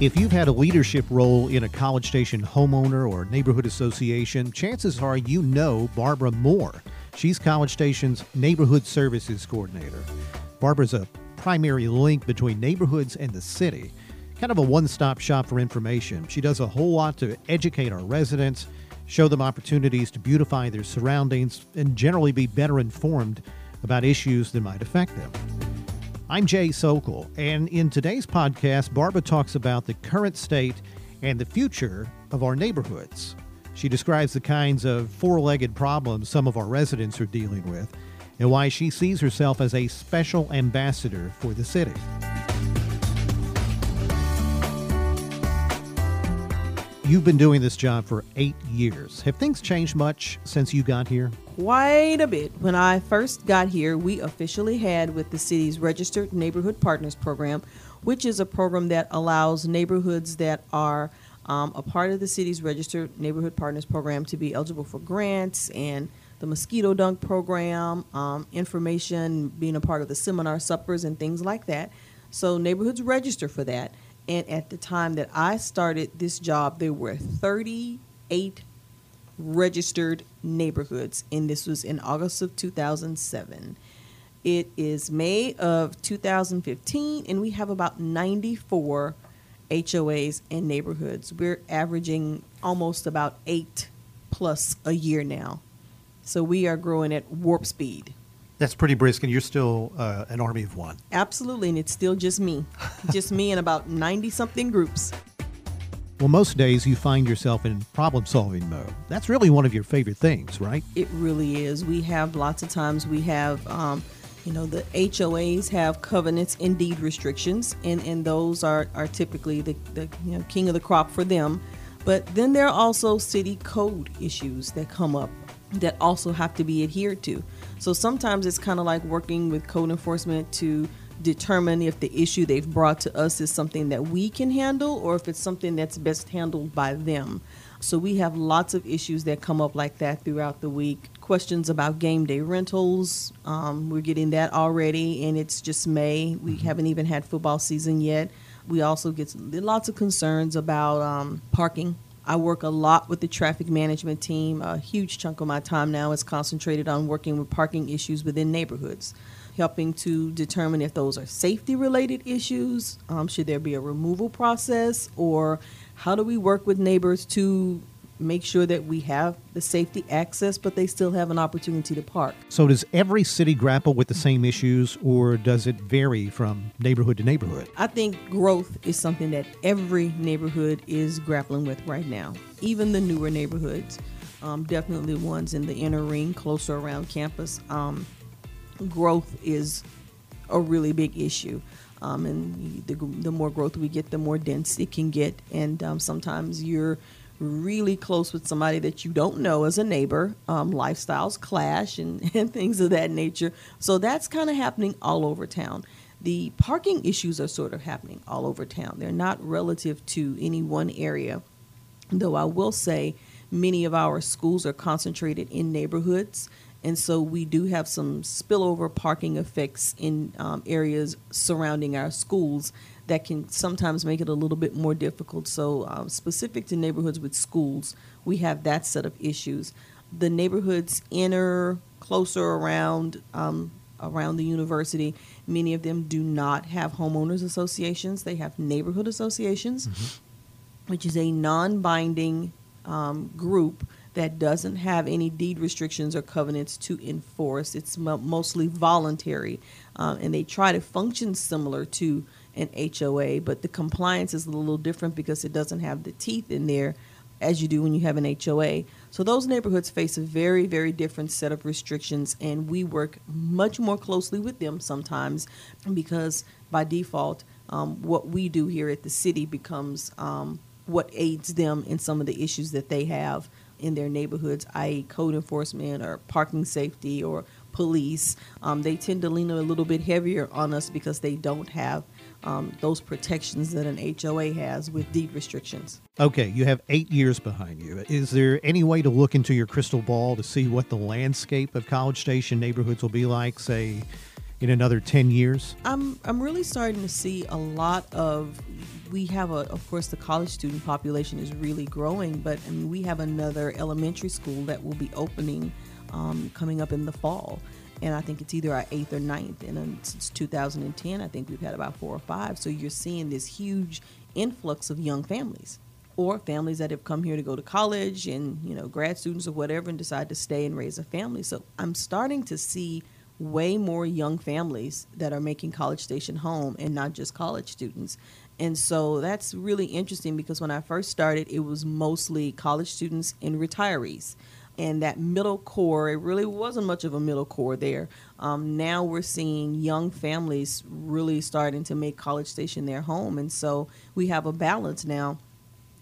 If you've had a leadership role in a College Station homeowner or neighborhood association, chances are you know Barbara Moore. She's College Station's Neighborhood Services Coordinator. Barbara's a primary link between neighborhoods and the city, kind of a one stop shop for information. She does a whole lot to educate our residents, show them opportunities to beautify their surroundings, and generally be better informed about issues that might affect them. I'm Jay Socol, and in today's podcast, Barbara talks about the current state and the future of our neighborhoods. She describes the kinds of four legged problems some of our residents are dealing with and why she sees herself as a special ambassador for the city. You've been doing this job for eight years. Have things changed much since you got here? Quite a bit. When I first got here, we officially had with the city's Registered Neighborhood Partners Program, which is a program that allows neighborhoods that are um, a part of the city's Registered Neighborhood Partners Program to be eligible for grants and the Mosquito Dunk Program, um, information, being a part of the seminar suppers and things like that. So neighborhoods register for that. And at the time that I started this job, there were 38 registered neighborhoods, and this was in August of 2007. It is May of 2015, and we have about 94 HOAs and neighborhoods. We're averaging almost about eight plus a year now. So we are growing at warp speed. That's pretty brisk, and you're still uh, an army of one. Absolutely, and it's still just me. just me and about 90 something groups. Well, most days you find yourself in problem solving mode. That's really one of your favorite things, right? It really is. We have lots of times we have, um, you know, the HOAs have covenants and deed restrictions, and, and those are, are typically the, the you know, king of the crop for them. But then there are also city code issues that come up that also have to be adhered to. So sometimes it's kind of like working with code enforcement to determine if the issue they've brought to us is something that we can handle or if it's something that's best handled by them. So we have lots of issues that come up like that throughout the week. Questions about game day rentals, um, we're getting that already, and it's just May. We mm-hmm. haven't even had football season yet. We also get lots of concerns about um, parking I work a lot with the traffic management team. A huge chunk of my time now is concentrated on working with parking issues within neighborhoods, helping to determine if those are safety related issues. Um, should there be a removal process, or how do we work with neighbors to make sure that we have the safety access, but they still have an opportunity to park. So, does every city grapple with the same issues, or does it vary from neighborhood to neighborhood? I think growth is something that every neighborhood is grappling with right now, even the newer neighborhoods, um, definitely ones in the inner ring, closer around campus. Um, growth is a really big issue. Um, and the, the more growth we get, the more dense it can get. And um, sometimes you're really close with somebody that you don't know as a neighbor. Um, lifestyles clash and, and things of that nature. So that's kind of happening all over town. The parking issues are sort of happening all over town. They're not relative to any one area, though I will say many of our schools are concentrated in neighborhoods. And so we do have some spillover parking effects in um, areas surrounding our schools that can sometimes make it a little bit more difficult. So, um, specific to neighborhoods with schools, we have that set of issues. The neighborhoods inner, closer around um, around the university, many of them do not have homeowners associations. They have neighborhood associations, mm-hmm. which is a non-binding um, group that doesn't have any deed restrictions or covenants to enforce. It's mostly voluntary, uh, and they try to function similar to an HOA, but the compliance is a little different because it doesn't have the teeth in there as you do when you have an HOA. So those neighborhoods face a very, very different set of restrictions, and we work much more closely with them sometimes because by default, um, what we do here at the city becomes um, what aids them in some of the issues that they have in their neighborhoods, i.e., code enforcement or parking safety or police. Um, they tend to lean a little bit heavier on us because they don't have um, those protections that an HOA has with deed restrictions. Okay, you have eight years behind you. Is there any way to look into your crystal ball to see what the landscape of College Station neighborhoods will be like, say, in another 10 years? I'm I'm really starting to see a lot of we have a of course the college student population is really growing, but I mean, we have another elementary school that will be opening um, coming up in the fall. And I think it's either our eighth or ninth. And since 2010, I think we've had about four or five. So you're seeing this huge influx of young families or families that have come here to go to college and you know grad students or whatever and decide to stay and raise a family so i'm starting to see way more young families that are making college station home and not just college students. And so that's really interesting because when i first started it was mostly college students and retirees. And that middle core it really wasn't much of a middle core there. Um, now we're seeing young families really starting to make college station their home. And so we have a balance now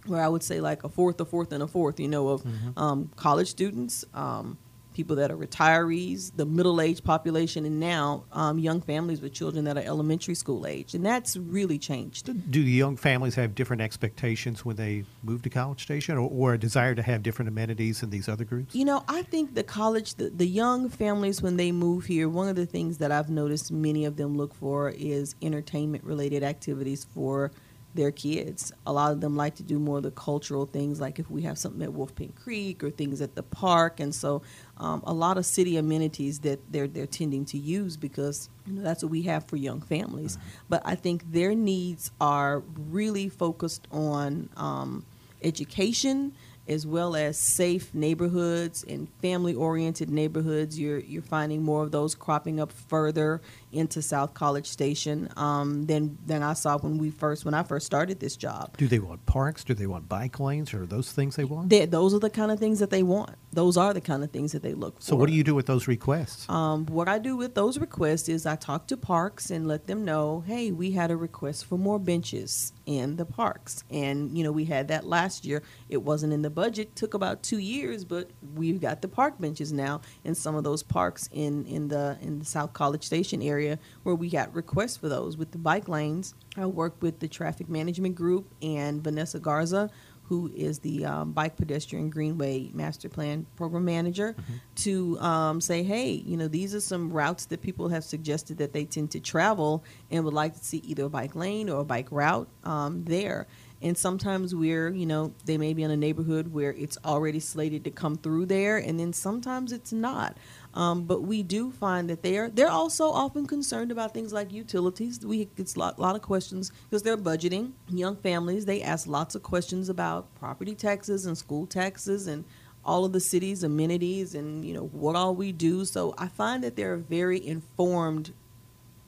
where I would say like a fourth, a fourth, and a fourth, you know, of mm-hmm. um, college students, um, people that are retirees, the middle-aged population, and now um, young families with children that are elementary school age, and that's really changed. Do the young families have different expectations when they move to College Station, or, or a desire to have different amenities in these other groups? You know, I think the college, the, the young families when they move here, one of the things that I've noticed many of them look for is entertainment-related activities for their kids. A lot of them like to do more of the cultural things, like if we have something at Wolf Pen Creek or things at the park, and so um, a lot of city amenities that they're they're tending to use because you know, that's what we have for young families. Mm-hmm. But I think their needs are really focused on um, education as well as safe neighborhoods and family oriented neighborhoods. You're, you're finding more of those cropping up further into South College Station um, than than I saw when we first when I first started this job. Do they want parks? Do they want bike lanes? Or those things they want? They, those are the kind of things that they want. Those are the kind of things that they look for. So what do you do with those requests? Um, what I do with those requests is I talk to parks and let them know, hey, we had a request for more benches in the parks, and you know we had that last year. It wasn't in the budget. Took about two years, but we've got the park benches now in some of those parks in in the in the South College Station area area where we got requests for those. With the bike lanes, I worked with the traffic management group and Vanessa Garza, who is the um, Bike Pedestrian Greenway Master Plan Program Manager, mm-hmm. to um, say, hey, you know, these are some routes that people have suggested that they tend to travel and would like to see either a bike lane or a bike route um, there. And sometimes we're, you know, they may be in a neighborhood where it's already slated to come through there, and then sometimes it's not. Um, but we do find that they are they're also often concerned about things like utilities. We get a lot, lot of questions because they're budgeting. Young families they ask lots of questions about property taxes and school taxes and all of the city's amenities and you know what all we do. So I find that they're a very informed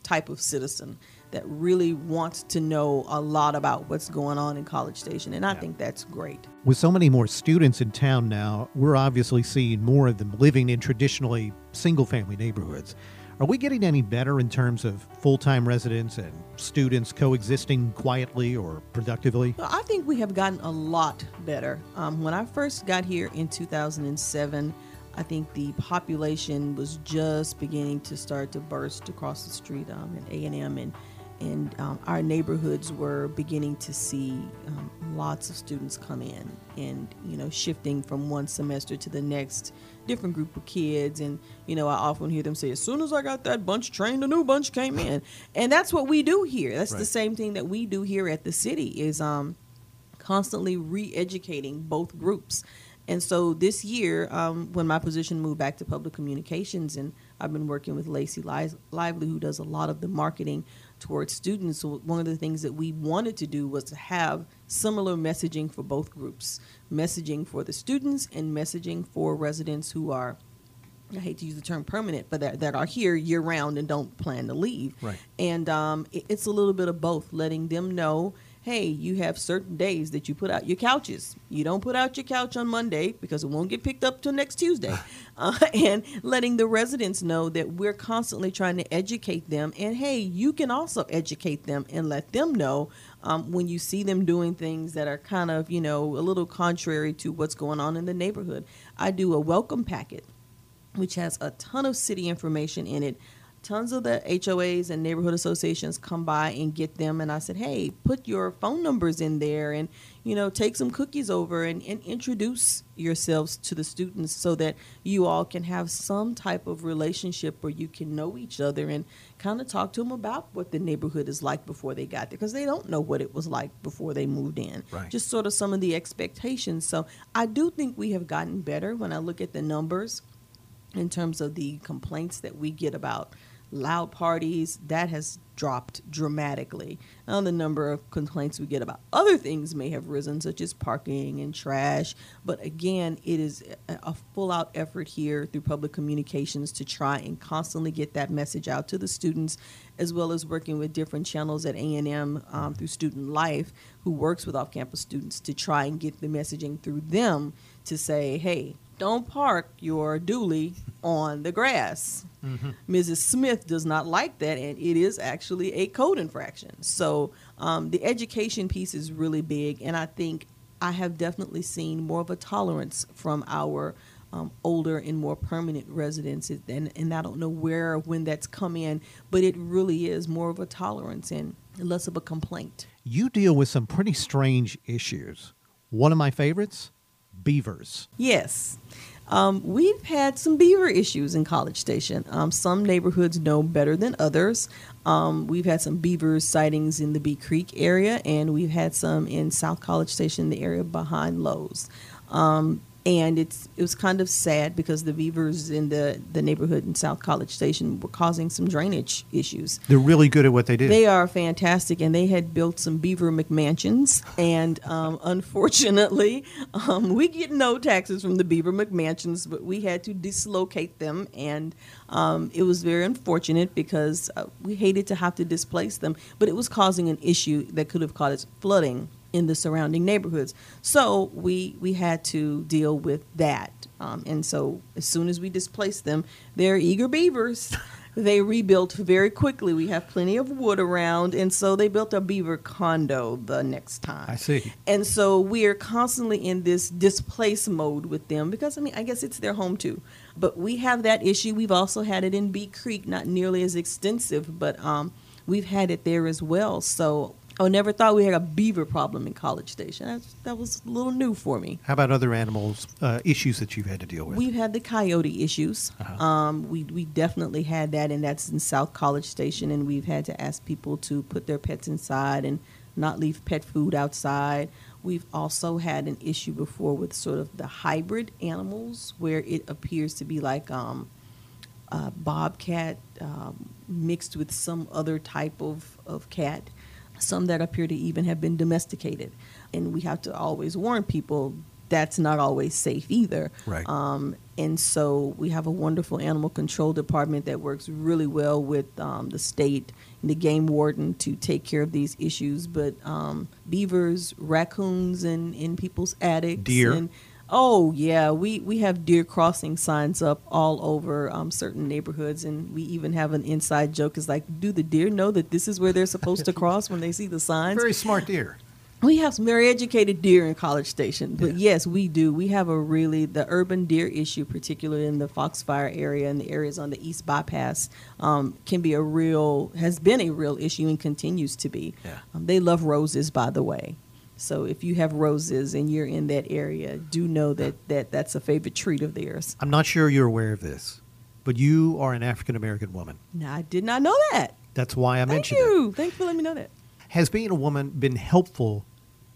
type of citizen that really wants to know a lot about what's going on in College Station, and I yeah. think that's great. With so many more students in town now, we're obviously seeing more of them living in traditionally single family neighborhoods. Are we getting any better in terms of full time residents and students coexisting quietly or productively? Well, I think we have gotten a lot better. Um, when I first got here in 2007, I think the population was just beginning to start to burst across the street um, at A&M and and um, our neighborhoods were beginning to see um, lots of students come in and you know shifting from one semester to the next different group of kids. And you know i often hear them say as soon as i got that bunch trained a new bunch came in. And that's what we do here. That's right. the same thing that we do here at the city is um, constantly re-educating both groups. And so this year um, when my position moved back to public communications and i've been working with lacey lively who does a lot of the marketing towards students, one of the things that we wanted to do was to have similar messaging for both groups messaging for the students and messaging for residents who are I hate to use the term permanent, but that, that are here year round and don't plan to leave. Right. And um, it, it's a little bit of both, letting them know hey, you have certain days that you put out your couches. You don't put out your couch on Monday because it won't get picked up till next Tuesday. uh, and letting the residents know that we're constantly trying to educate them. And hey, you can also educate them and let them know um, when you see them doing things that are kind of, you know, a little contrary to what's going on in the neighborhood. I do a welcome packet, which has a ton of city information in it tons of the HOAs and neighborhood associations come by and get them. And I said, hey, put your phone numbers in there and, you know, take some cookies over and, and introduce yourselves to the students so that you all can have some type of relationship where you can know each other and kind of talk to them about what the neighborhood is like before they got there because they don't know what it was like before they moved in. Right. Just sort of some of the expectations. So I do think we have gotten better when I look at the numbers in terms of the complaints that we get about loud parties that has dropped dramatically. Now the number of complaints we get about other things may have risen such as parking and trash but again it is a full out effort here through public communications to try and constantly get that message out to the students as well as working with different channels at a&m um, through student life who works with off-campus students to try and get the messaging through them to say hey don't park your dually on the grass. Mrs. Smith does not like that, and it is actually a code infraction. So um, the education piece is really big, and I think I have definitely seen more of a tolerance from our um, older and more permanent residents, and, and I don't know where or when that's come in, but it really is more of a tolerance and less of a complaint. You deal with some pretty strange issues. One of my favorites beavers. Yes. Um, we've had some beaver issues in College Station. Um, some neighborhoods know better than others. Um, we've had some beaver sightings in the Bee Creek area, and we've had some in South College Station, the area behind Lowe's. Um, and it's it was kind of sad because the beavers in the, the neighborhood in South College Station were causing some drainage issues. They're really good at what they do. They are fantastic, and they had built some beaver McMansions. And um, unfortunately, um, we get no taxes from the beaver McMansions, but we had to dislocate them, and um, it was very unfortunate because uh, we hated to have to displace them, but it was causing an issue that could have caused flooding in the surrounding neighborhoods. So we we had to deal with that. Um, and so as soon as we displaced them, they're eager beavers. They rebuilt very quickly. We have plenty of wood around, and so they built a beaver condo the next time. I see. And so we are constantly in this displace mode with them because I mean I guess it's their home too. But we have that issue. We've also had it in Bee Creek, not nearly as extensive, but um, we've had it there as well. So I never thought we had a beaver problem in College Station. That's, that was a little new for me. How about other animals, uh, issues that you've had to deal with? We've had the coyote issues. Uh-huh. Um, we we definitely had that, and that's in South College Station. And we've had to ask people to put their pets inside and not leave pet food outside. We've also had an issue before with sort of the hybrid animals, where it appears to be like um, a bobcat um, mixed with some other type of, of cat. Some that appear to even have been domesticated, and we have to always warn people that's not always safe either. Right. Um, and so we have a wonderful animal control department that works really well with um, the state and the game warden to take care of these issues. But um, beavers, raccoons, in, in people's attics. Deer. And, oh, yeah. We, we have deer crossing signs up all over um, certain neighborhoods. And we even have an inside joke is like, do the deer know that this is where they're supposed to cross when they see the signs? Very smart deer. We have some very educated deer in College Station, but Yeah. yes, we do. We have a really the urban deer issue, particularly in the Foxfire area and the areas on the East Bypass, um, can be a real has been a real issue and continues to be. Yeah. Um, they love roses, by the way. So if you have roses and you're in that area, do know that, that that's a favorite treat of theirs. I'm not sure you're aware of this, but you are an African American woman. Now, I did not know that. That's why I Thank mentioned it. You, thank you. For letting me know that. Has being a woman been helpful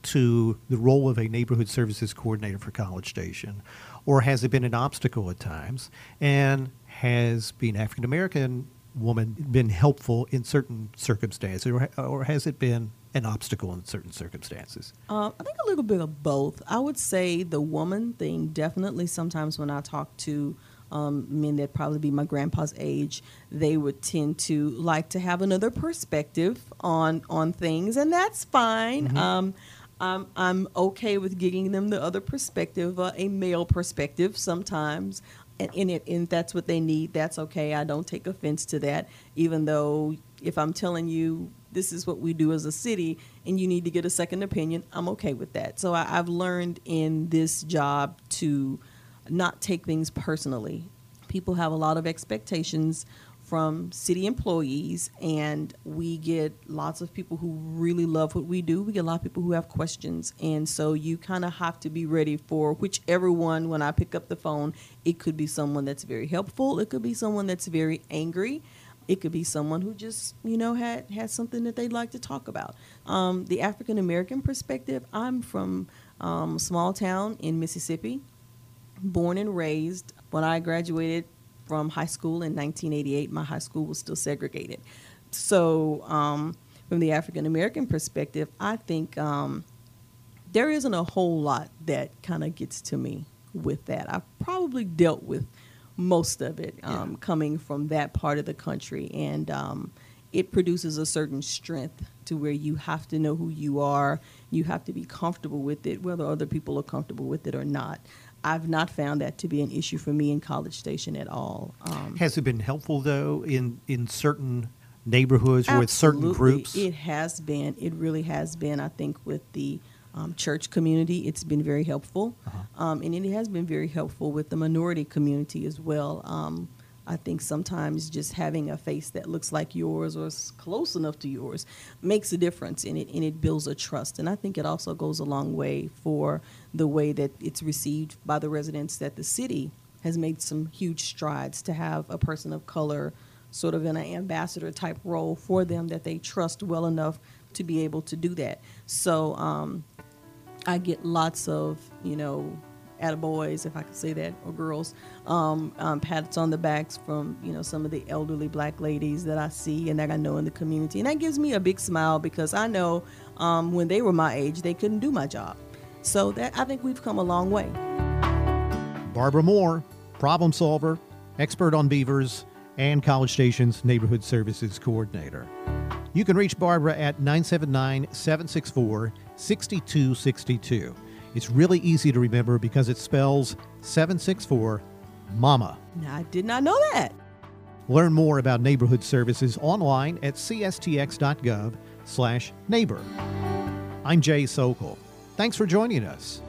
to the role of a neighborhood services coordinator for College Station? Or has it been an obstacle at times? And has being African American woman been helpful in certain circumstances? Or, or has it been an obstacle in certain circumstances? Uh, I think a little bit of both. I would say the woman thing definitely. Sometimes when I talk to um, men that probably be my grandpa's age, they would tend to like to have another perspective on on things, and that's fine. Um, I'm I'm okay with giving them the other perspective, uh, a male perspective sometimes. And in it, and that's what they need. That's okay. I don't take offense to that, even though if I'm telling you this is what we do as a city and you need to get a second opinion, I'm okay with that. So I, I've learned in this job to not take things personally. People have a lot of expectations from city employees, and we get lots of people who really love what we do. We get a lot of people who have questions, and so you kind of have to be ready for whichever one. When I pick up the phone, it could be someone that's very helpful. It could be someone that's very angry. It could be someone who just, you know, had had something that they'd like to talk about. Um, the African American perspective. I'm from um, a small town in Mississippi, born and raised. When I graduated from high school in 1988, my high school was still segregated. So, um, from the African American perspective, I think um, there isn't a whole lot that kind of gets to me with that. I've probably dealt with most of it um, yeah. coming from that part of the country, and um, it produces a certain strength to where you have to know who you are. You have to be comfortable with it, whether other people are comfortable with it or not. I've not found that to be an issue for me in College Station at all. Um, Has it been helpful though in in certain neighborhoods or with certain groups? It has been. It really has been. I think with the um, church community, it's been very helpful, uh-huh. um, and it has been very helpful with the minority community as well. Um, I think sometimes just having a face that looks like yours or is close enough to yours makes a difference and it, and it builds a trust. And I think it also goes a long way for the way that it's received by the residents that the city has made some huge strides to have a person of color sort of in an ambassador type role for them that they trust well enough to be able to do that. So um, I get lots of, you know, boys, if I could say that, or girls, um, um, pats on the backs from you know some of the elderly black ladies that I see and that I know in the community, and that gives me a big smile because I know um, when they were my age, they couldn't do my job. So that I think we've come a long way. Barbara Moore, problem solver, expert on beavers, and College Station's neighborhood services coordinator. You can reach Barbara at 979 764 6262. It's really easy to remember because it spells 764 Mama. I did not know that. Learn more about neighborhood services online at cstx.gov slash neighbor. I'm Jay Socol. Thanks for joining us.